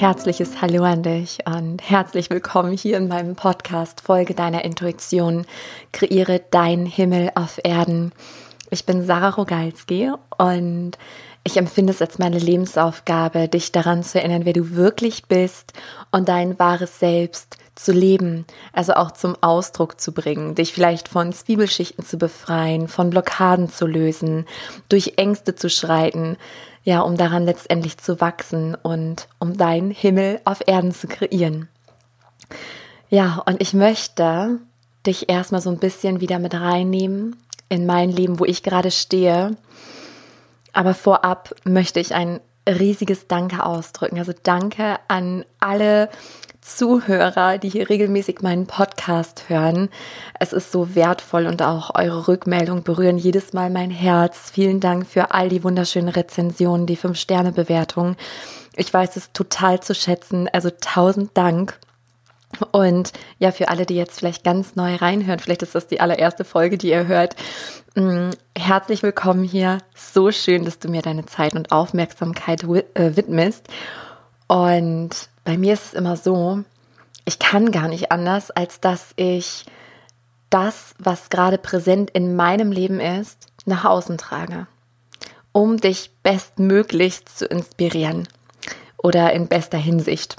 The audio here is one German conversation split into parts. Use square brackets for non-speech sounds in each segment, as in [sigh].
herzliches Hallo an dich und herzlich willkommen hier in meinem Podcast Folge deiner Intuition, kreiere deinen Himmel auf Erden. Ich bin Sarah Rogalski und ich empfinde es als meine Lebensaufgabe, dich daran zu erinnern, wer du wirklich bist und dein wahres Selbst zu leben, also auch zum Ausdruck zu bringen, dich vielleicht von Zwiebelschichten zu befreien, von Blockaden zu lösen, durch Ängste zu schreiten, ja, um daran letztendlich zu wachsen und um deinen Himmel auf Erden zu kreieren. Ja, und ich möchte dich erstmal so ein bisschen wieder mit reinnehmen in mein Leben, wo ich gerade stehe. Aber vorab möchte ich ein riesiges Danke ausdrücken. Also danke an alle Zuhörer, die hier regelmäßig meinen Podcast hören. Es ist so wertvoll und auch eure Rückmeldungen berühren jedes Mal mein Herz. Vielen Dank für all die wunderschönen Rezensionen, die 5-Sterne-Bewertungen. Ich weiß es total zu schätzen. Also tausend Dank. Und ja, für alle, die jetzt vielleicht ganz neu reinhören, vielleicht ist das die allererste Folge, die ihr hört. Mm, herzlich willkommen hier. So schön, dass du mir deine Zeit und Aufmerksamkeit äh, widmest. Und bei mir ist es immer so, ich kann gar nicht anders, als dass ich das, was gerade präsent in meinem Leben ist, nach außen trage, um dich bestmöglichst zu inspirieren oder in bester Hinsicht.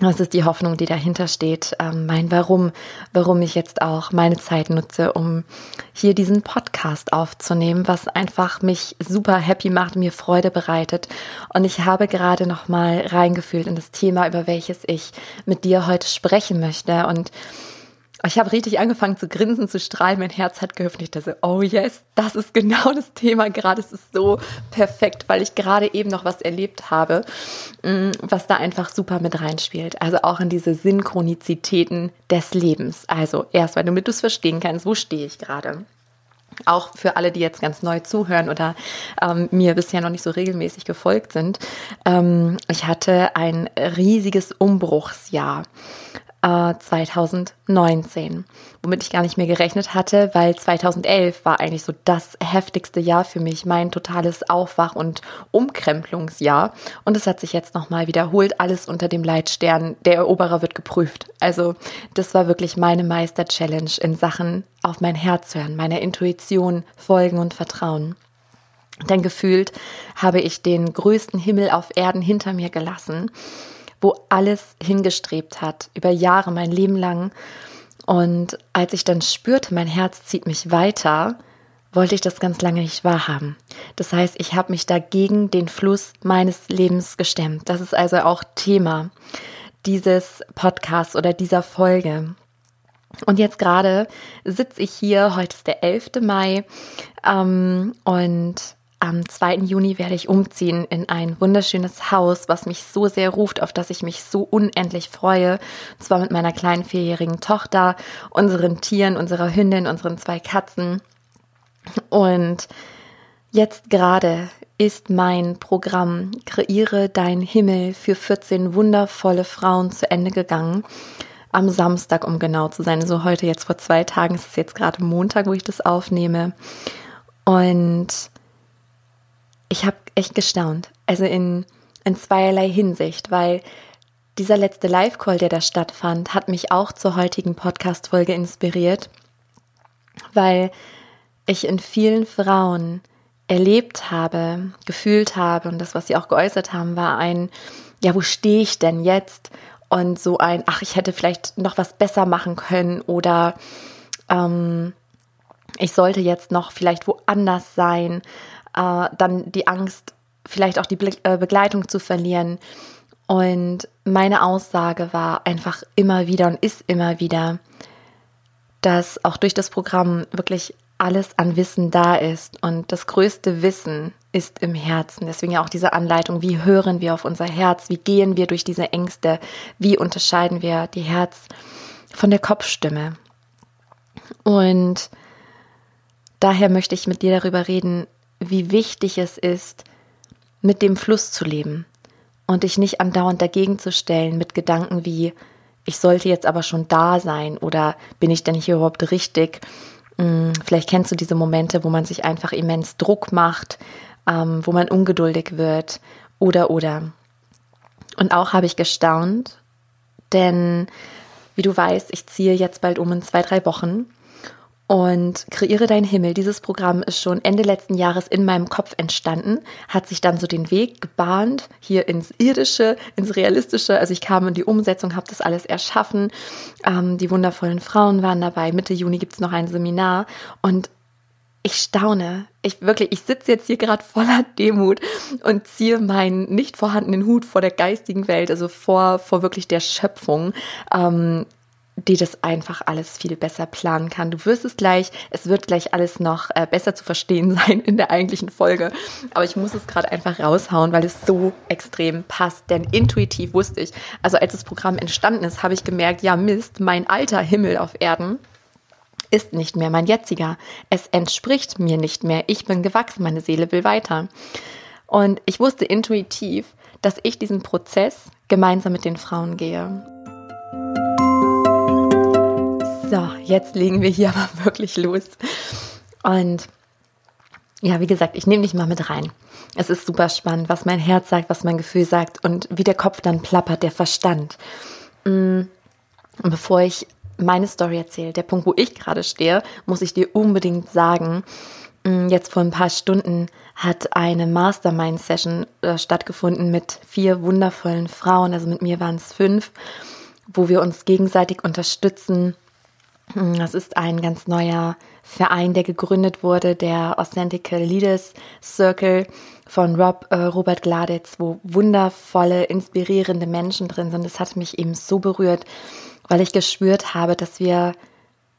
Das ist die Hoffnung, die dahinter steht, ähm, mein Warum, warum ich jetzt auch meine Zeit nutze, um hier diesen Podcast aufzunehmen, was einfach mich super happy macht, mir Freude bereitet. Und ich habe gerade noch mal reingefühlt in das Thema, über welches ich mit dir heute sprechen möchte. Und ich habe richtig angefangen zu grinsen, zu strahlen. Mein Herz hat geöffnet. Ich dachte, oh yes, das ist genau das Thema gerade. Es ist so perfekt, weil ich gerade eben noch was erlebt habe, mm, was da einfach super mit reinspielt. Also auch in diese Synchronizitäten des Lebens. Also erstmal, damit du es verstehen kannst, wo stehe ich gerade? Auch für alle, die jetzt ganz neu zuhören oder ähm, mir bisher noch nicht so regelmäßig gefolgt sind. Ähm, ich hatte ein riesiges Umbruchsjahr. 2019, äh, womit ich gar nicht mehr gerechnet hatte, weil 2011 war eigentlich so das heftigste Jahr für mich, mein totales Aufwach- und Umkrempelungsjahr. Und es hat sich jetzt nochmal wiederholt, alles unter dem Leitstern, der Eroberer wird geprüft. Also das war wirklich meine Meister-Challenge in Sachen auf mein Herz hören, meiner Intuition folgen und vertrauen. Denn gefühlt habe ich den größten Himmel auf Erden hinter mir gelassen wo alles hingestrebt hat, über Jahre, mein Leben lang. Und als ich dann spürte, mein Herz zieht mich weiter, wollte ich das ganz lange nicht wahrhaben. Das heißt, ich habe mich dagegen den Fluss meines Lebens gestemmt. Das ist also auch Thema dieses Podcasts oder dieser Folge. Und jetzt gerade sitze ich hier, heute ist der 11. Mai ähm, und am 2. Juni werde ich umziehen in ein wunderschönes Haus, was mich so sehr ruft, auf das ich mich so unendlich freue. Und zwar mit meiner kleinen vierjährigen Tochter, unseren Tieren, unserer Hündin, unseren zwei Katzen. Und jetzt gerade ist mein Programm Kreiere dein Himmel für 14 wundervolle Frauen zu Ende gegangen. Am Samstag, um genau zu sein. So also heute jetzt vor zwei Tagen, es ist jetzt gerade Montag, wo ich das aufnehme. Und ich habe echt gestaunt. Also in, in zweierlei Hinsicht, weil dieser letzte Live-Call, der da stattfand, hat mich auch zur heutigen Podcast-Folge inspiriert, weil ich in vielen Frauen erlebt habe, gefühlt habe und das, was sie auch geäußert haben, war ein, ja, wo stehe ich denn jetzt? Und so ein, ach, ich hätte vielleicht noch was besser machen können oder ähm, ich sollte jetzt noch vielleicht woanders sein äh, dann die Angst, vielleicht auch die Be äh, Begleitung zu verlieren. Und meine Aussage war einfach immer wieder und ist immer wieder, dass auch durch das Programm wirklich alles an Wissen da ist und das größte Wissen ist im Herzen. Deswegen auch diese Anleitung, wie hören wir auf unser Herz, wie gehen wir durch diese Ängste, wie unterscheiden wir die Herz von der Kopfstimme. Und daher möchte ich mit dir darüber reden, wie wichtig es ist, mit dem Fluss zu leben und dich nicht andauernd dagegen zu stellen mit Gedanken wie, ich sollte jetzt aber schon da sein oder bin ich denn hier überhaupt richtig? Hm, vielleicht kennst du diese Momente, wo man sich einfach immens Druck macht, ähm, wo man ungeduldig wird oder oder. Und auch habe ich gestaunt, denn wie du weißt, ich ziehe jetzt bald um in zwei, drei Wochen und Kreiere dein Himmel. Dieses Programm ist schon Ende letzten Jahres in meinem Kopf entstanden, hat sich dann so den Weg gebahnt hier ins Irdische, ins Realistische. Also ich kam in die Umsetzung, habe das alles erschaffen. Ähm, die wundervollen Frauen waren dabei. Mitte Juni gibt es noch ein Seminar und ich staune. Ich wirklich, ich sitze jetzt hier gerade voller Demut und ziehe meinen nicht vorhandenen Hut vor der geistigen Welt, also vor, vor wirklich der Schöpfung. Ähm, die das einfach alles viel besser planen kann. Du wirst es gleich, es wird gleich alles noch äh, besser zu verstehen [laughs] sein in der eigentlichen Folge. Aber ich muss es gerade einfach raushauen, weil es so extrem passt. Denn intuitiv wusste ich, also als das Programm entstanden ist, habe ich gemerkt, ja Mist, mein alter Himmel auf Erden ist nicht mehr mein jetziger. Es entspricht mir nicht mehr. Ich bin gewachsen, meine Seele will weiter. Und ich wusste intuitiv, dass ich diesen Prozess gemeinsam mit den Frauen gehe. Jetzt legen wir hier [laughs] aber wirklich los. Und ja, wie gesagt, ich nehme dich mal mit rein. Es ist super spannend, was mein Herz sagt, was mein Gefühl sagt und wie der Kopf dann plappert, der Verstand. Mm, und bevor ich meine Story erzähle, der Punkt, wo ich gerade stehe, muss ich dir unbedingt sagen, mm, jetzt vor ein paar Stunden hat eine Mastermind-Session äh, stattgefunden mit vier wundervollen Frauen, also mit mir waren es fünf, wo wir uns gegenseitig unterstützen, das ist ein ganz neuer Verein, der gegründet wurde, der Authentical Leaders Circle von Rob, äh, Robert Gladitz, wo wundervolle, inspirierende Menschen drin sind. Das hat mich eben so berührt, weil ich gespürt habe, dass wir,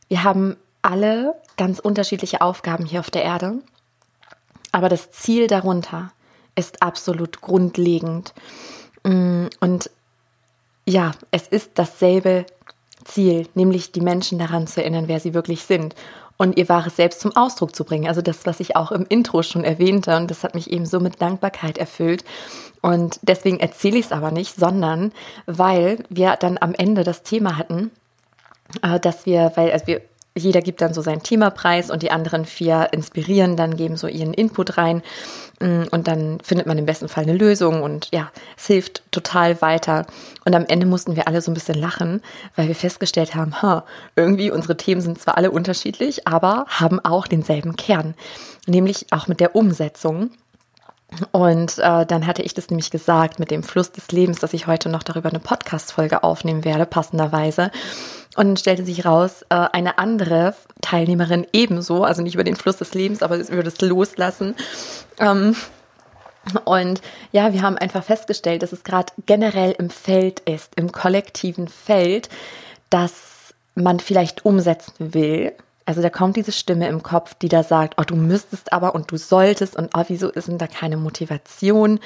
wir haben alle ganz unterschiedliche Aufgaben hier auf der Erde, aber das Ziel darunter ist absolut grundlegend. Hm, und ja, es ist dasselbe Ziel, nämlich die Menschen daran zu erinnern, wer sie wirklich sind und ihr wahres Selbst zum Ausdruck zu bringen. Also das, was ich auch im Intro schon erwähnte und das hat mich eben so mit Dankbarkeit erfüllt. Und deswegen erzähle ich es aber nicht, sondern weil wir dann am Ende das Thema hatten, äh, dass wir, weil also wir jeder gibt dann so seinen Themapreis und die anderen vier inspirieren, dann geben so ihren Input rein mm, und dann findet man im besten Fall eine Lösung und ja, es hilft total weiter. Und am Ende mussten wir alle so ein bisschen lachen, weil wir festgestellt haben, ha, irgendwie unsere Themen sind zwar alle unterschiedlich, aber haben auch denselben Kern, nämlich auch mit der Umsetzung. Und äh, dann hatte ich das nämlich gesagt mit dem Fluss des Lebens, dass ich heute noch darüber eine Podcast-Folge aufnehmen werde, passenderweise. Und dann stellte sich raus, äh, eine andere Teilnehmerin ebenso, also nicht über den Fluss des Lebens, aber über das Loslassen. Ähm, und ja, wir haben einfach festgestellt, dass es gerade generell im Feld ist, im kollektiven Feld, dass man vielleicht umsetzen will, also da kommt diese Stimme im Kopf, die da sagt, oh, du müsstest aber und du solltest und oh, wieso ist denn da keine Motivation?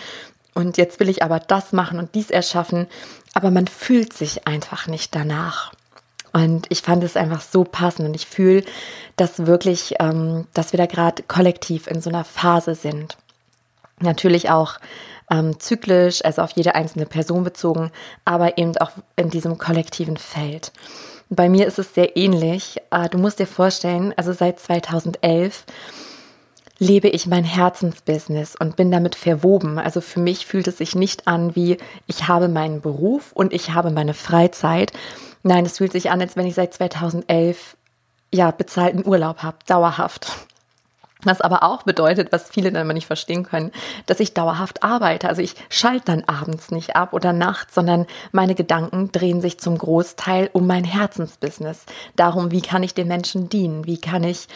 Und jetzt will ich aber das machen und dies erschaffen. Aber man fühlt sich einfach nicht danach. Und ich fand es einfach so passend und ich fühle, dass wirklich, ähm, dass wir da gerade kollektiv in so einer Phase sind. Natürlich auch ähm, zyklisch, also auf jede einzelne Person bezogen, aber eben auch in diesem kollektiven Feld. Bei mir ist es sehr ähnlich. Äh, du musst dir vorstellen, also seit 2011 lebe ich mein Herzensbusiness und bin damit verwoben. Also für mich fühlt es sich nicht an wie ich habe meinen Beruf und ich habe meine Freizeit. Nein, es fühlt sich an, als wenn ich seit 2011 ja bezahlten Urlaub habe, dauerhaft. Was aber auch bedeutet, was viele dann immer nicht verstehen können, dass ich dauerhaft arbeite. Also ich schalte dann abends nicht ab oder nachts, sondern meine Gedanken drehen sich zum Großteil um mein Herzensbusiness. Darum, wie kann ich den Menschen dienen? Wie kann ich,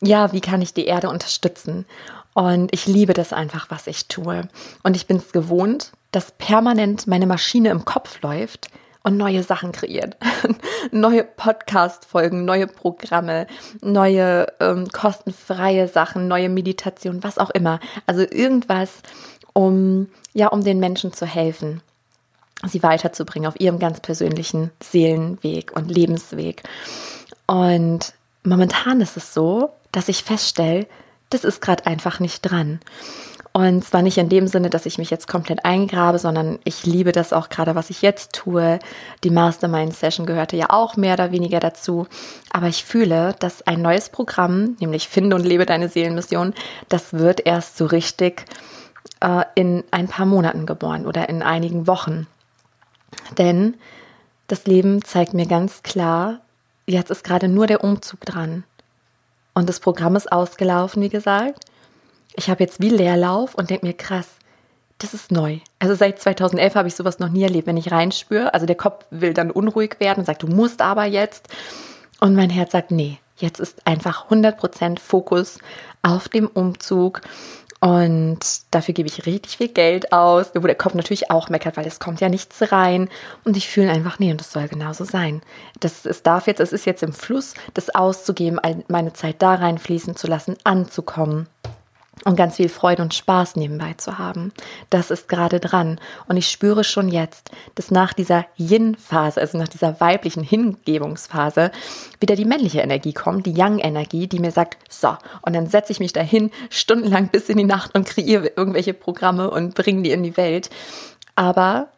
ja, wie kann ich die Erde unterstützen? Und ich liebe das einfach, was ich tue. Und ich bin es gewohnt, dass permanent meine Maschine im Kopf läuft, und neue Sachen kreiert. [laughs] neue Podcast-Folgen, neue Programme, neue ähm, kostenfreie Sachen, neue Meditation, was auch immer. Also irgendwas, um, ja, um den Menschen zu helfen, sie weiterzubringen auf ihrem ganz persönlichen Seelenweg und Lebensweg. Und momentan ist es so, dass ich feststelle, das ist gerade einfach nicht dran. Und zwar nicht in dem Sinne, dass ich mich jetzt komplett eingrabe, sondern ich liebe das auch gerade, was ich jetzt tue. Die Mastermind-Session gehörte ja auch mehr oder weniger dazu. Aber ich fühle, dass ein neues Programm, nämlich Finde und lebe deine Seelenmission, das wird erst so richtig äh, in ein paar Monaten geboren oder in einigen Wochen. Denn das Leben zeigt mir ganz klar, jetzt ist gerade nur der Umzug dran. Und das Programm ist ausgelaufen, wie gesagt. Ich habe jetzt wie Leerlauf und denke mir, krass, das ist neu. Also seit 2011 habe ich sowas noch nie erlebt, wenn ich reinspüre. Also der Kopf will dann unruhig werden und sagt, du musst aber jetzt. Und mein Herz sagt, nee, jetzt ist einfach 100% Fokus auf dem Umzug. Und dafür gebe ich richtig viel Geld aus, wo der Kopf natürlich auch meckert, weil es kommt ja nichts rein. Und ich fühle einfach, nee, und das soll genauso sein. Das, es darf jetzt, es ist jetzt im Fluss, das auszugeben, meine Zeit da reinfließen zu lassen, anzukommen und ganz viel Freude und Spaß nebenbei zu haben. Das ist gerade dran. Und ich spüre schon jetzt, dass nach dieser Yin-Phase, also nach dieser weiblichen Hingebungsphase, wieder die männliche Energie kommt, die Yang-Energie, die mir sagt, so, und dann setze ich mich dahin, stundenlang bis in die Nacht und kreiere irgendwelche Programme und bringe die in die Welt. Aber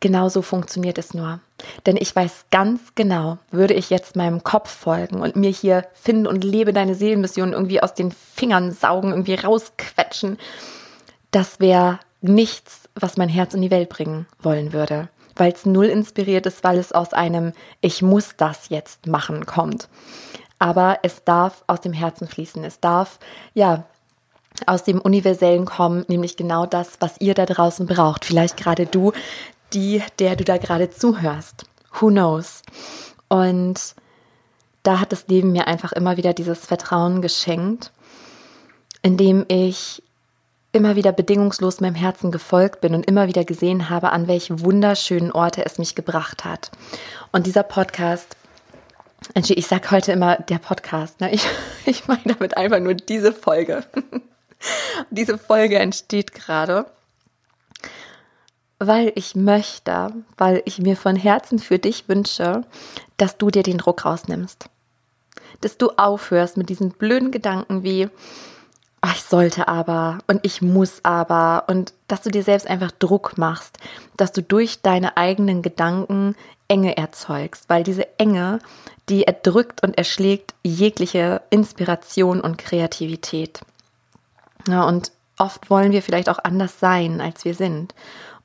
Genauso funktioniert es nur. Denn ich weiß ganz genau, würde ich jetzt meinem Kopf folgen und mir hier finden und lebe deine Seelenmission irgendwie aus den Fingern saugen, irgendwie rausquetschen, das wäre nichts, was mein Herz in die Welt bringen wollen würde. Weil es null inspiriert ist, weil es aus einem Ich muss das jetzt machen kommt. Aber es darf aus dem Herzen fließen. Es darf, ja, aus dem Universellen kommen, nämlich genau das, was ihr da draußen braucht. Vielleicht gerade du, die, der du da gerade zuhörst. Who knows? Und da hat das Leben mir einfach immer wieder dieses Vertrauen geschenkt, indem ich immer wieder bedingungslos meinem Herzen gefolgt bin und immer wieder gesehen habe, an welche wunderschönen Orte es mich gebracht hat. Und dieser Podcast, ich sage heute immer der Podcast, ne? ich, [laughs] ich meine damit einfach nur diese Folge. [laughs] diese Folge entsteht gerade weil ich möchte, weil ich mir von Herzen für dich wünsche, dass du dir den Druck rausnimmst. Dass du aufhörst mit diesen blöden Gedanken wie, oh, ich sollte aber und ich muss aber und dass du dir selbst einfach Druck machst, dass du durch deine eigenen Gedanken Enge erzeugst, weil diese Enge, die erdrückt und erschlägt jegliche Inspiration und Kreativität. Ja, und oft wollen wir vielleicht auch anders sein, als wir sind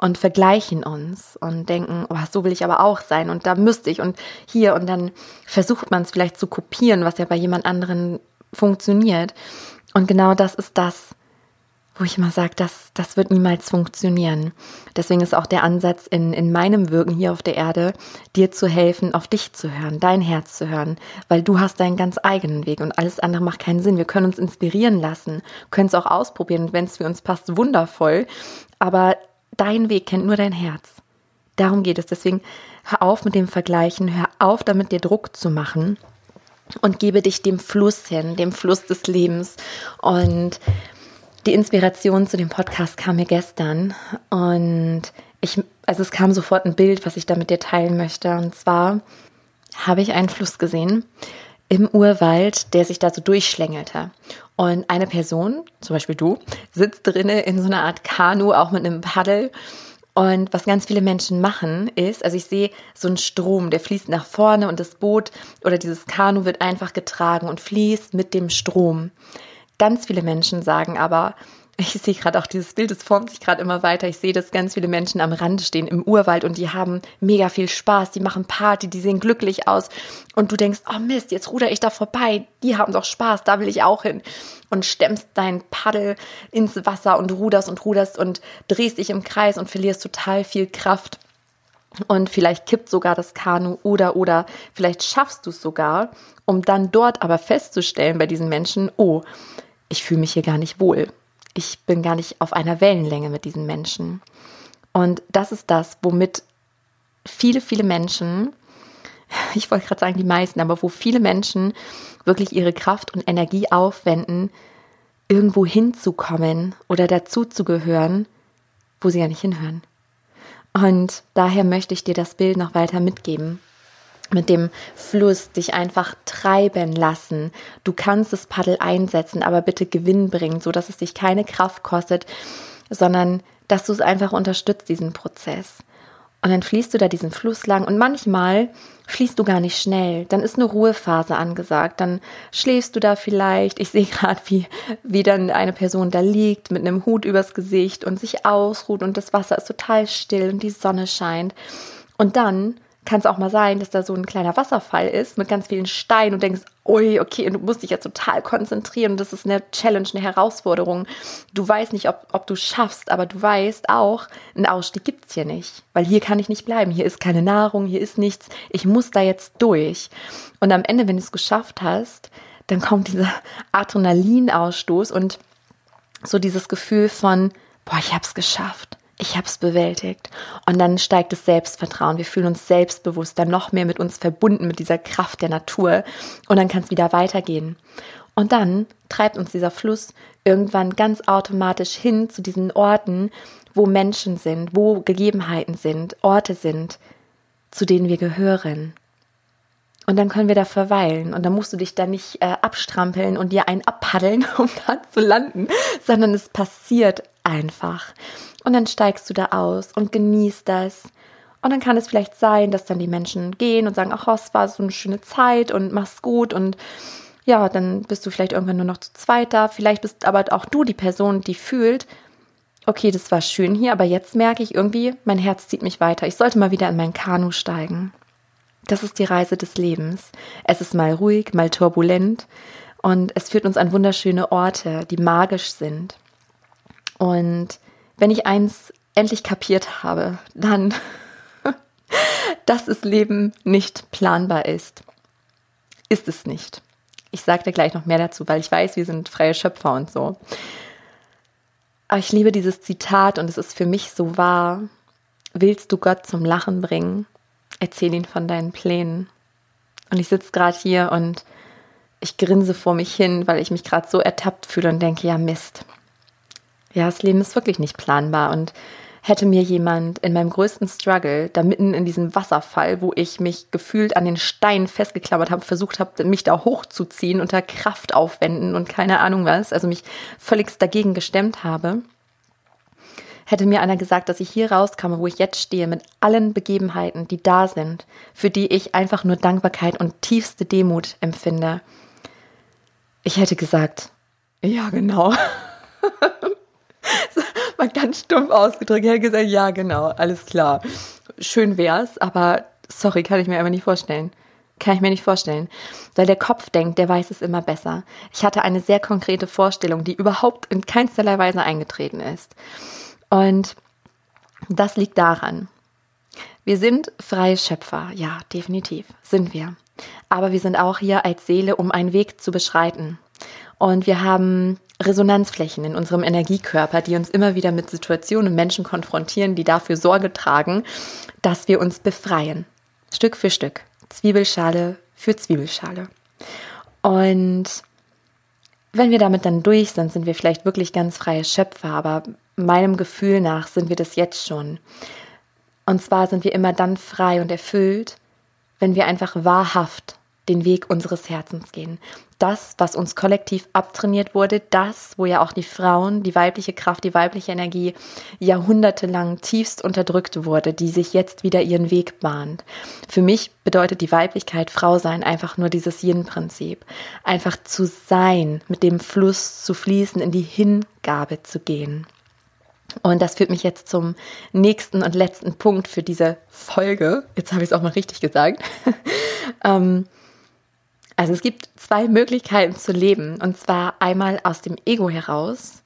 und vergleichen uns und denken, oh, so will ich aber auch sein und da müsste ich und hier und dann versucht man es vielleicht zu kopieren, was ja bei jemand anderen funktioniert. Und genau das ist das, wo ich immer sage, das, das wird niemals funktionieren. Deswegen ist auch der Ansatz in, in meinem Wirken hier auf der Erde, dir zu helfen, auf dich zu hören, dein Herz zu hören, weil du hast deinen ganz eigenen Weg und alles andere macht keinen Sinn. Wir können uns inspirieren lassen, können es auch ausprobieren und wenn es für uns passt, wundervoll. Aber dein Weg kennt nur dein Herz. Darum geht es. Deswegen hör auf mit dem Vergleichen, hör auf damit dir Druck zu machen und gebe dich dem Fluss hin, dem Fluss des Lebens. Und die Inspiration zu dem Podcast kam mir gestern und ich, also es kam sofort ein Bild, was ich da mit dir teilen möchte. Und zwar habe ich einen Fluss gesehen im Urwald, der sich da so durchschlängelte. Und eine Person, zum Beispiel du, sitzt drinnen in so einer Art Kanu, auch mit einem Paddel. Und was ganz viele Menschen machen, ist, also ich sehe so einen Strom, der fließt nach vorne und das Boot oder dieses Kanu wird einfach getragen und fließt mit dem Strom. Ganz viele Menschen sagen aber, ich sehe gerade auch dieses Bild, es formt sich gerade immer weiter. Ich sehe, dass ganz viele Menschen am Rand stehen im Urwald und die haben mega viel Spaß, die machen Party, die sehen glücklich aus. Und du denkst, oh Mist, jetzt ruder ich da vorbei, die haben doch Spaß, da will ich auch hin. Und stemmst dein Paddel ins Wasser und ruderst und ruderst und drehst dich im Kreis und verlierst total viel Kraft. Und vielleicht kippt sogar das Kanu oder oder vielleicht schaffst du es sogar, um dann dort aber festzustellen bei diesen Menschen, oh, ich fühle mich hier gar nicht wohl ich bin gar nicht auf einer Wellenlänge mit diesen Menschen. Und das ist das, womit viele, viele Menschen, [laughs] ich wollte gerade sagen die meisten, aber wo viele Menschen wirklich ihre Kraft und Energie aufwenden, irgendwo hinzukommen oder dazu zu gehören, wo sie ja nicht hinhören. Und daher möchte ich dir das Bild noch weiter mitgeben mit dem Fluss dich einfach treiben lassen. Du kannst das Paddel einsetzen, aber bitte Gewinn bringen, so dass es dich keine Kraft kostet, sondern dass du es einfach unterstützt, diesen Prozess. Und dann fließt du da diesen Fluss lang und manchmal fließt du gar nicht schnell. Dann ist eine Ruhephase angesagt. Dann schläfst du da vielleicht. Ich sehe [laughs] gerade, wie, wie dann eine Person da liegt mit einem Hut übers Gesicht und sich ausruht und das Wasser ist total still und die Sonne scheint. Und dann kann es auch mal sein, dass da so ein kleiner Wasserfall ist mit ganz vielen Steinen und denkst, ui, okay, und du musst dich jetzt total konzentrieren. Und das ist eine Challenge, eine Herausforderung. Du weißt nicht, ob, ob du schaffst, aber du weißt auch, einen Ausstieg gibt es hier nicht, weil hier kann ich nicht bleiben, hier ist keine Nahrung, hier ist nichts, ich muss da jetzt durch. Und am Ende, wenn du es geschafft hast, dann kommt dieser Adrenalinausstoß und so dieses Gefühl von, boah, ich habe es geschafft ich habe es bewältigt. Und dann steigt das Selbstvertrauen. Wir fühlen uns selbstbewusster, noch mehr mit uns verbunden, mit dieser Kraft der Natur. Und dann kann es wieder weitergehen. Und dann treibt uns dieser Fluss irgendwann ganz automatisch hin zu diesen Orten, wo Menschen sind, wo Gegebenheiten sind, Orte sind, zu denen wir gehören. Und dann können wir da verweilen. Und dann musst du dich da nicht äh, abstrampeln und dir einen abpaddeln, [laughs] um da zu landen, sondern es passiert einfach. Und dann steigst du da aus und genießt das. Und dann kann es vielleicht sein, dass dann die Menschen gehen und sagen, ach, es war so eine schöne Zeit und mach's gut und ja, dann bist du vielleicht irgendwann nur noch zu zweit da. Vielleicht bist aber auch du die Person, die fühlt, okay, das war schön hier, aber jetzt merke ich irgendwie, mein Herz zieht mich weiter. Ich sollte mal wieder in mein Kanu steigen. Das ist die Reise des Lebens. Es ist mal ruhig, mal turbulent und es führt uns an wunderschöne Orte, die magisch sind. Und wenn ich eins endlich kapiert habe, dann, [laughs] dass das Leben nicht planbar ist. Ist es nicht. Ich sage dir gleich noch mehr dazu, weil ich weiß, wir sind freie Schöpfer und so. Aber ich liebe dieses Zitat und es ist für mich so wahr. Willst du Gott zum Lachen bringen? Erzähl ihn von deinen Plänen. Und ich sitze gerade hier und ich grinse vor mich hin, weil ich mich gerade so ertappt fühle und denke, ja Mist, ja, das Leben ist wirklich nicht planbar und hätte mir jemand in meinem größten Struggle, da mitten in diesem Wasserfall, wo ich mich gefühlt an den Stein festgeklammert habe, versucht habe, mich da hochzuziehen, unter Kraft aufwenden und keine Ahnung was, also mich völligst dagegen gestemmt habe, hätte mir einer gesagt, dass ich hier rauskomme, wo ich jetzt stehe, mit allen Begebenheiten, die da sind, für die ich einfach nur Dankbarkeit und tiefste Demut empfinde. Ich hätte gesagt, ja, genau. [laughs] [laughs] mal ganz stumpf ausgedrückt. Er hat gesagt, ja, genau, alles klar. Schön wär's, aber sorry, kann ich mir einfach nicht vorstellen. Kann ich mir nicht vorstellen. Weil der Kopf denkt, der weiß es immer besser. Ich hatte eine sehr konkrete Vorstellung, die überhaupt in keinsterlei Weise eingetreten ist. Und das liegt daran. Wir sind freie Schöpfer. Ja, definitiv sind wir. Aber wir sind auch hier als Seele, um einen Weg zu beschreiten. Und wir haben Resonanzflächen in unserem Energiekörper, die uns immer wieder mit Situationen und Menschen konfrontieren, die dafür Sorge tragen, dass wir uns befreien. Stück für Stück. Zwiebelschale für Zwiebelschale. Und wenn wir damit dann durch sind, sind wir vielleicht wirklich ganz freie Schöpfer, aber meinem Gefühl nach sind wir das jetzt schon. Und zwar sind wir immer dann frei und erfüllt, wenn wir einfach wahrhaft den Weg unseres Herzens gehen. Das, was uns kollektiv abtrainiert wurde, das, wo ja auch die Frauen, die weibliche Kraft, die weibliche Energie jahrhundertelang tiefst unterdrückt wurde, die sich jetzt wieder ihren Weg bahnt. Für mich bedeutet die Weiblichkeit, Frau sein, einfach nur dieses Yin-Prinzip. Einfach zu sein, mit dem Fluss zu fließen, in die Hingabe zu gehen. Und das führt mich jetzt zum nächsten und letzten Punkt für diese Folge. Jetzt habe ich es auch mal richtig gesagt. [laughs] ähm, also es gibt zwei Möglichkeiten zu leben. Und zwar einmal aus dem Ego heraus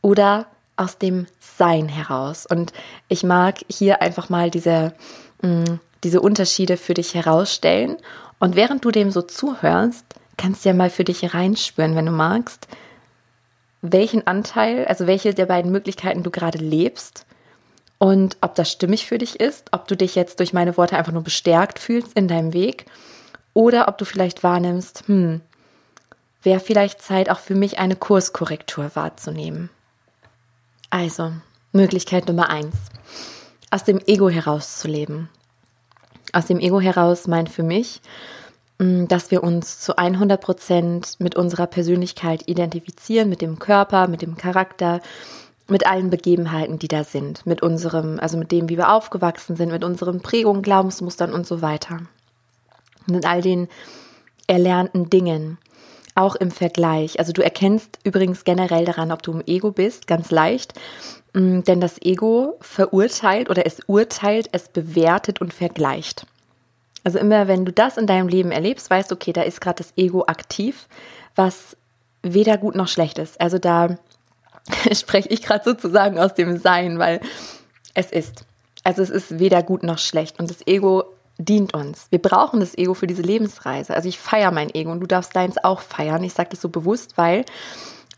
oder aus dem Sein heraus. Und ich mag hier einfach mal diese, mh, mm, diese Unterschiede für dich herausstellen. Und während du dem so zuhörst, kannst du ja mal für dich reinspüren, wenn du magst, welchen Anteil, also welche der beiden Möglichkeiten du gerade lebst und ob das stimmig für dich ist, ob du dich jetzt durch meine Worte einfach nur bestärkt fühlst in deinem Weg oder ob du vielleicht wahrnimmst, hm, wäre vielleicht Zeit auch für mich eine Kurskorrektur wahrzunehmen. Also, Möglichkeit Nummer eins. Aus dem Ego herauszuleben. Aus dem Ego heraus meint für mich, hm, dass wir uns zu 100 Prozent mit unserer Persönlichkeit identifizieren, mit dem Körper, mit dem Charakter mit allen Begebenheiten, die da sind, mit unserem, also mit dem, wie wir aufgewachsen sind, mit unseren Prägungen, Glaubensmustern und so weiter. Mit all den erlernten Dingen, auch im Vergleich. Also du erkennst übrigens generell daran, ob du im Ego bist, ganz leicht, mm, denn das Ego verurteilt oder es urteilt, es bewertet und vergleicht. Also immer wenn du das in deinem Leben erlebst, weißt du, okay, da ist gerade das Ego aktiv, was weder gut noch schlecht ist. Also da [laughs] spreche ich gerade sozusagen aus dem Sein, weil es ist. Also es ist weder gut noch schlecht. Und das Ego dient uns. Wir brauchen das Ego für diese Lebensreise. Also ich feiere mein Ego und du darfst deins auch feiern. Ich sage das so bewusst, weil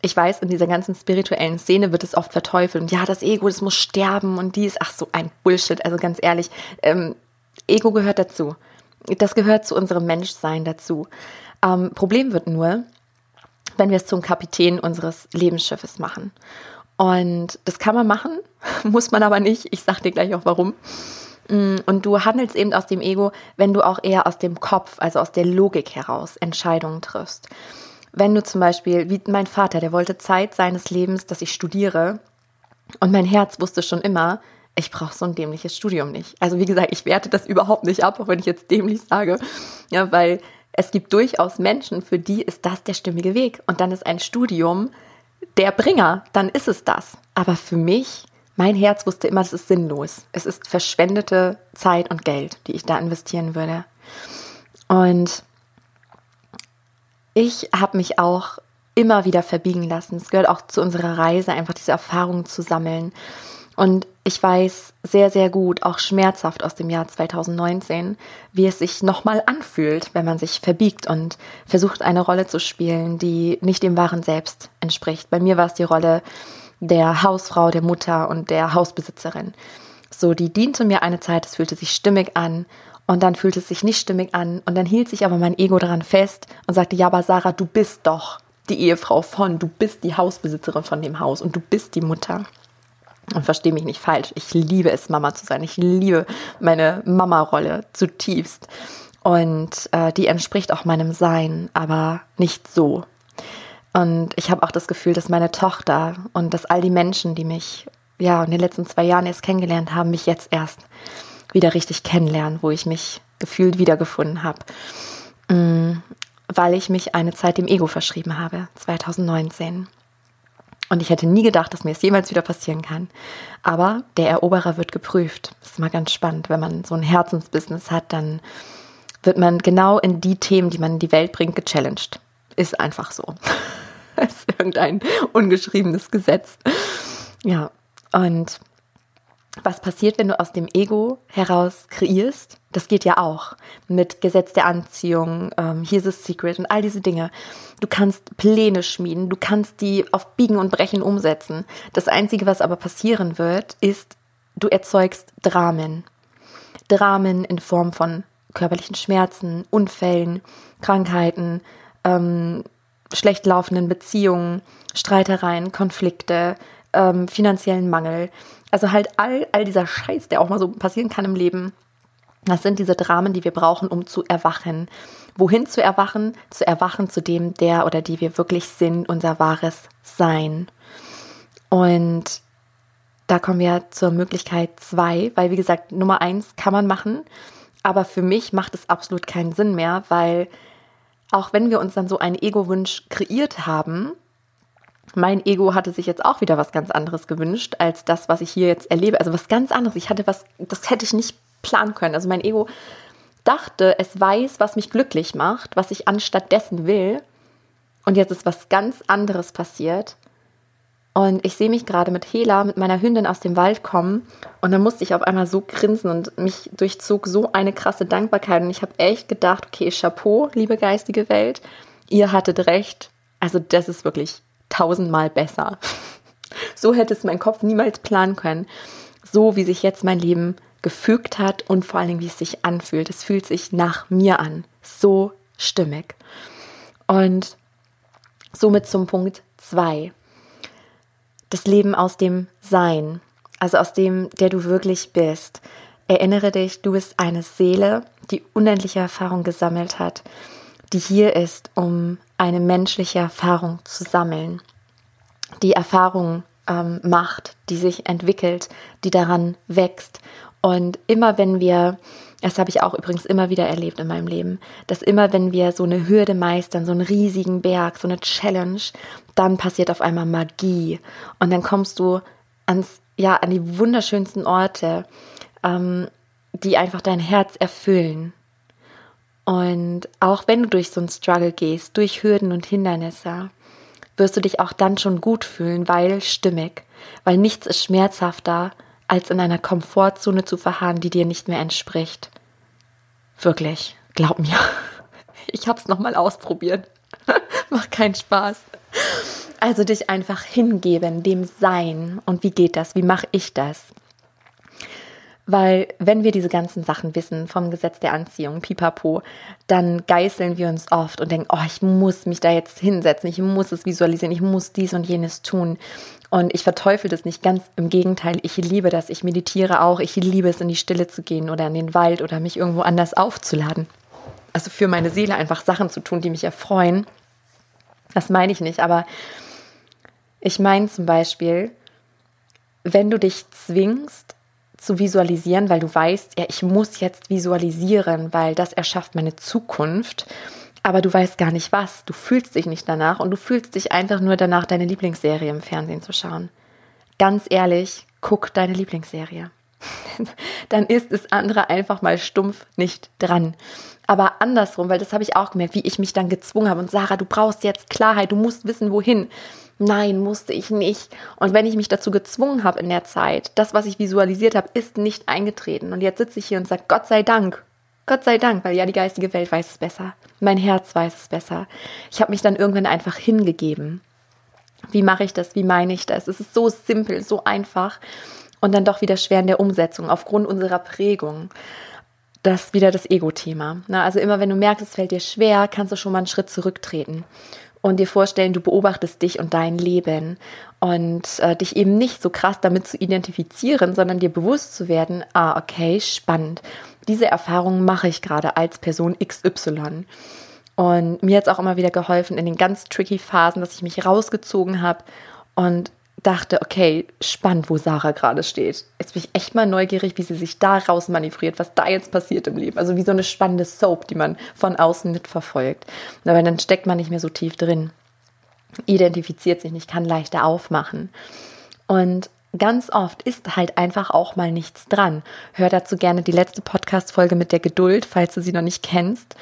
ich weiß, in dieser ganzen spirituellen Szene wird es oft verteufelt. Und ja, das Ego, das muss sterben und dies, ach so ein Bullshit. Also ganz ehrlich, ähm, Ego gehört dazu. Das gehört zu unserem Menschsein dazu. Ähm, Problem wird nur, wenn wir es zum Kapitän unseres Lebensschiffes machen. Und das kann man machen, [laughs] muss man aber nicht. Ich sage dir gleich auch warum. Mm, und du handelst eben aus dem Ego, wenn du auch eher aus dem Kopf, also aus der Logik heraus Entscheidungen triffst. Wenn du zum Beispiel, wie mein Vater, der wollte Zeit seines Lebens, dass ich studiere. Und mein Herz wusste schon immer, ich brauche so ein dämliches Studium nicht. Also wie gesagt, ich werte das überhaupt nicht ab, auch wenn ich jetzt dämlich sage. Ja, weil es gibt durchaus Menschen, für die ist das der stimmige Weg. Und dann ist ein Studium der Bringer, dann ist es das. Aber für mich, mein Herz wusste immer, das ist sinnlos. Es ist verschwendete Zeit und Geld, die ich da investieren würde. Und ich habe mich auch immer wieder verbiegen lassen. Es gehört auch zu unserer Reise, einfach diese Erfahrungen zu sammeln. Und ich weiß sehr, sehr gut, auch schmerzhaft aus dem Jahr 2019, wie es sich nochmal anfühlt, wenn man sich verbiegt und versucht, eine Rolle zu spielen, die nicht dem wahren Selbst entspricht. Bei mir war es die Rolle der Hausfrau, der Mutter und der Hausbesitzerin. So, die diente mir eine Zeit, es fühlte sich stimmig an und dann fühlte es sich nicht stimmig an und dann hielt sich aber mein Ego daran fest und sagte, ja, aber Sarah, du bist doch die Ehefrau von, du bist die Hausbesitzerin von dem Haus und du bist die Mutter. Und verstehe mich nicht falsch. Ich liebe es, Mama zu sein. Ich liebe meine Mama-Rolle zutiefst. Und äh, die entspricht auch meinem Sein, aber nicht so. Und ich habe auch das Gefühl, dass meine Tochter und dass all die Menschen, die mich ja in den letzten zwei Jahren erst kennengelernt haben, mich jetzt erst wieder richtig kennenlernen, wo ich mich gefühlt wiedergefunden habe. Mhm, weil ich mich eine Zeit dem Ego verschrieben habe, 2019. Und ich hätte nie gedacht, dass mir es jemals wieder passieren kann. Aber der Eroberer wird geprüft. Das ist mal ganz spannend. Wenn man so ein Herzensbusiness hat, dann wird man genau in die Themen, die man in die Welt bringt, gechallenged. Ist einfach so. [laughs] das ist irgendein ungeschriebenes Gesetz. Ja, und was passiert, wenn du aus dem Ego heraus kreierst? Das geht ja auch mit Gesetz der Anziehung, ähm, Here's a Secret und all diese Dinge. Du kannst Pläne schmieden, du kannst die auf Biegen und Brechen umsetzen. Das Einzige, was aber passieren wird, ist, du erzeugst Dramen. Dramen in Form von körperlichen Schmerzen, Unfällen, Krankheiten, ähm, schlecht laufenden Beziehungen, Streitereien, Konflikte, ähm, finanziellen Mangel. Also halt all, all dieser Scheiß, der auch mal so passieren kann im Leben. Das sind diese Dramen, die wir brauchen, um zu erwachen. Wohin zu erwachen? Zu erwachen zu dem, der oder die wir wirklich sind, unser wahres Sein. Und da kommen wir zur Möglichkeit zwei, weil wie gesagt, Nummer eins kann man machen, aber für mich macht es absolut keinen Sinn mehr, weil auch wenn wir uns dann so einen Ego-Wunsch kreiert haben, mein Ego hatte sich jetzt auch wieder was ganz anderes gewünscht als das, was ich hier jetzt erlebe. Also was ganz anderes. Ich hatte was, das hätte ich nicht planen können. Also mein Ego dachte, es weiß, was mich glücklich macht, was ich anstatt dessen will. Und jetzt ist was ganz anderes passiert. Und ich sehe mich gerade mit Hela, mit meiner Hündin aus dem Wald kommen. Und dann musste ich auf einmal so grinsen und mich durchzog so eine krasse Dankbarkeit. Und ich habe echt gedacht, okay, Chapeau, liebe geistige Welt. Ihr hattet recht. Also das ist wirklich tausendmal besser. [laughs] So hätte es mein Kopf niemals planen können. So wie sich jetzt mein Leben gefügt hat und vor allen Dingen, wie es sich anfühlt. Es fühlt sich nach mir an. So stimmig. Und somit zum Punkt zwei Das Leben aus dem Sein. Also aus dem, der du wirklich bist. Erinnere dich, du bist eine Seele, die unendliche Erfahrung gesammelt hat, die hier ist, um eine menschliche Erfahrung zu sammeln. Die Erfahrung ähm, macht, die sich entwickelt, die daran wächst. Und immer wenn wir, das habe ich auch übrigens immer wieder erlebt in meinem Leben, dass immer wenn wir so eine Hürde meistern, so einen riesigen Berg, so eine Challenge, dann passiert auf einmal Magie. Und dann kommst du ans, ja, an die wunderschönsten Orte, ähm, die einfach dein Herz erfüllen. Und auch wenn du durch so einen Struggle gehst, durch Hürden und Hindernisse, wirst du dich auch dann schon gut fühlen, weil stimmig, weil nichts ist schmerzhafter, als in einer Komfortzone zu verharren, die dir nicht mehr entspricht. Wirklich, glaub mir. [laughs] Ich hab's nochmal ausprobiert. [laughs] Macht keinen Spaß. Also dich einfach hingeben, dem Sein. Und wie geht das? Wie mache ich das? Weil wenn wir diese ganzen Sachen wissen vom Gesetz der Anziehung, pipapo, dann geißeln wir uns oft und denken, oh, ich muss mich da jetzt hinsetzen, ich muss es visualisieren, ich muss dies und jenes tun. Und ich verteufel das nicht, ganz im Gegenteil, ich liebe das, ich meditiere auch, ich liebe es, in die Stille zu gehen oder in den Wald oder mich irgendwo anders aufzuladen. Also für meine Seele einfach Sachen zu tun, die mich erfreuen. Das meine ich nicht, aber ich meine zum Beispiel, wenn du dich zwingst, zu visualisieren, weil du weißt, ja, ich muss jetzt visualisieren, weil das erschafft meine Zukunft. Aber du weißt gar nicht was. Du fühlst dich nicht danach und du fühlst dich einfach nur danach, deine Lieblingsserie im Fernsehen zu schauen. Ganz ehrlich, guck deine Lieblingsserie. [laughs] Dann ist es andere einfach mal stumpf nicht dran. Aber andersrum, weil das habe ich auch gemerkt, wie ich mich dann gezwungen habe. Und Sarah, du brauchst jetzt Klarheit, du musst wissen, wohin. Nein, musste ich nicht. Und wenn ich mich dazu gezwungen habe in der Zeit, das, was ich visualisiert habe, ist nicht eingetreten. Und jetzt sitze ich hier und sage, Gott sei Dank. Gott sei Dank, weil ja die geistige Welt weiß es besser. Mein Herz weiß es besser. Ich habe mich dann irgendwann einfach hingegeben. Wie mache ich das? Wie meine ich das? Es ist so simpel, so einfach und dann doch wieder schwer in der Umsetzung aufgrund unserer Prägung. Das wieder das Ego-Thema. Also immer wenn du merkst, es fällt dir schwer, kannst du schon mal einen Schritt zurücktreten und dir vorstellen, du beobachtest dich und dein Leben und äh, dich eben nicht so krass damit zu identifizieren, sondern dir bewusst zu werden, ah, okay, spannend. Diese Erfahrung mache ich gerade als Person XY. Und mir hat es auch immer wieder geholfen in den ganz tricky Phasen, dass ich mich rausgezogen habe und dachte, okay, spannend, wo Sarah gerade steht. Jetzt bin ich echt mal neugierig, wie sie sich da raus manövriert, was da jetzt passiert im Leben. Also wie so eine spannende Soap, die man von außen mitverfolgt. Aber dann steckt man nicht mehr so tief drin. Identifiziert sich nicht, kann leichter aufmachen. Und ganz oft ist halt einfach auch mal nichts dran. Hör dazu gerne die letzte Podcast-Folge mit der Geduld, falls du sie noch nicht kennst.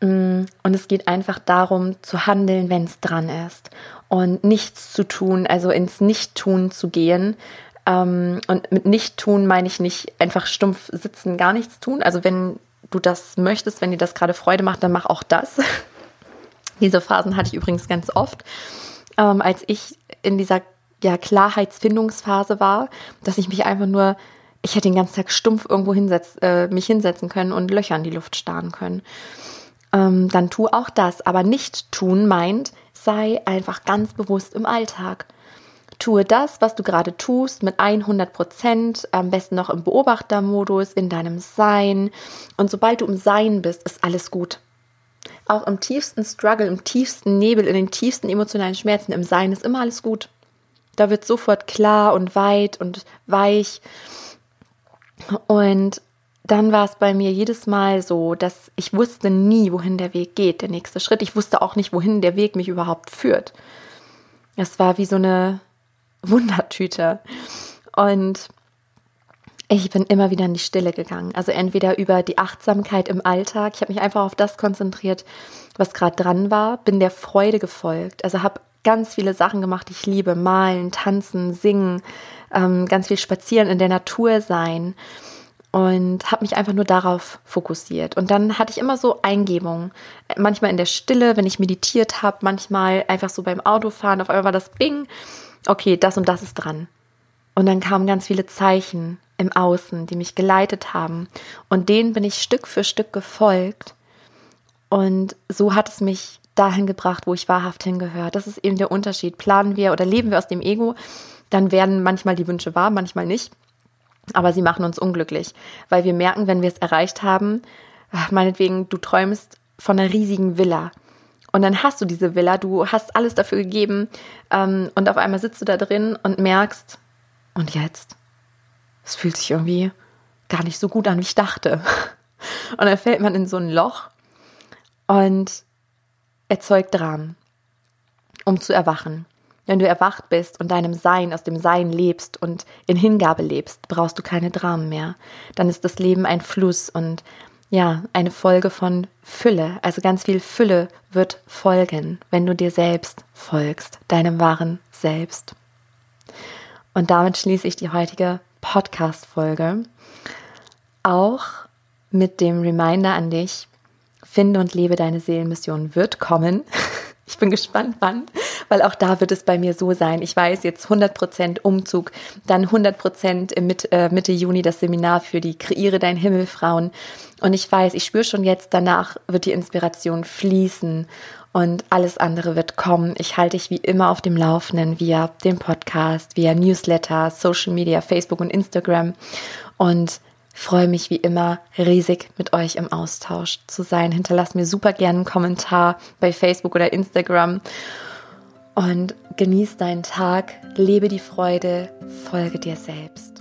Mm, und es geht einfach darum, zu handeln, wenn es dran ist und nichts zu tun, also ins Nichttun zu gehen. Ähm, und mit Nichttun meine ich nicht einfach stumpf sitzen, gar nichts tun. Also wenn du das möchtest, wenn dir das gerade Freude macht, dann mach auch das. [laughs] Diese Phasen hatte ich übrigens ganz oft, ähm, als ich in dieser ja, Klarheitsfindungsphase war, dass ich mich einfach nur, ich hätte den ganzen Tag stumpf irgendwo hinsetz, äh, mich hinsetzen können und Löcher in die Luft starren können. Ähm, dann tu auch das. Aber nicht tun meint, sei einfach ganz bewusst im Alltag. Tue das, was du gerade tust, mit 100 Prozent, am besten noch im Beobachtermodus, in deinem Sein. Und sobald du im Sein bist, ist alles gut. Auch im tiefsten Struggle, im tiefsten Nebel, in den tiefsten emotionalen Schmerzen, im Sein ist immer alles gut. Da wird sofort klar und weit und weich. Und dann war es bei mir jedes Mal so, dass ich wusste nie, wohin der Weg geht, der nächste Schritt. Ich wusste auch nicht, wohin der Weg mich überhaupt führt. Es war wie so eine Wundertüte. Und ich bin immer wieder in die Stille gegangen. Also entweder über die Achtsamkeit im Alltag. Ich habe mich einfach auf das konzentriert, was gerade dran war, bin der Freude gefolgt. Also habe ganz viele Sachen gemacht, die ich liebe. Malen, tanzen, singen, ähm, ganz viel spazieren, in der Natur sein und habe mich einfach nur darauf fokussiert. Und dann hatte ich immer so Eingebungen. Manchmal in der Stille, wenn ich meditiert habe, manchmal einfach so beim Autofahren. Auf einmal war das Bing, okay, das und das ist dran. Und dann kamen ganz viele Zeichen im Außen, die mich geleitet haben. Und denen bin ich Stück für Stück gefolgt. Und so hat es mich dahin gebracht, wo ich wahrhaft hingehöre. Das ist eben der Unterschied. Planen wir oder leben wir aus dem Ego, dann werden manchmal die Wünsche wahr, manchmal nicht. Aber sie machen uns unglücklich, weil wir merken, wenn wir es erreicht haben, meinetwegen, du träumst von einer riesigen Villa Und dann hast du diese Villa, du hast alles dafür gegeben ähm, und auf einmal sitzt du da drin und merkst, und jetzt? Es fühlt sich irgendwie gar nicht so gut an, wie ich dachte. [laughs] Und dann fällt man in so ein Loch und erzeugt Dramen, um zu erwachen. Wenn du erwacht bist und deinem Sein aus dem Sein lebst und in Hingabe lebst, brauchst du keine Dramen mehr. Dann ist das Leben ein Fluss und ja, eine Folge von Fülle. Also ganz viel Fülle wird folgen, wenn du dir selbst folgst, deinem wahren Selbst. Und damit schließe ich die heutige Podcast-Folge. Auch mit dem Reminder an dich, finde und lebe deine Seelenmission wird kommen. [laughs] Ich bin gespannt, wann, weil auch da wird es bei mir so sein. Ich weiß jetzt 100% Umzug, dann 100% Mitte, äh, Mitte Juni das Seminar für die Kreiere dein Himmel Frauen. Und ich weiß, ich spüre schon jetzt, danach wird die Inspiration fließen und alles andere wird kommen. Ich halte dich wie immer auf dem Laufenden via dem Podcast, via Newsletter, Social Media, Facebook und Instagram und freue mich wie immer riesig mit euch im Austausch zu sein. Hinterlasst mir super gerne einen Kommentar bei Facebook oder Instagram und genieß deinen Tag, lebe die Freude, folge dir selbst.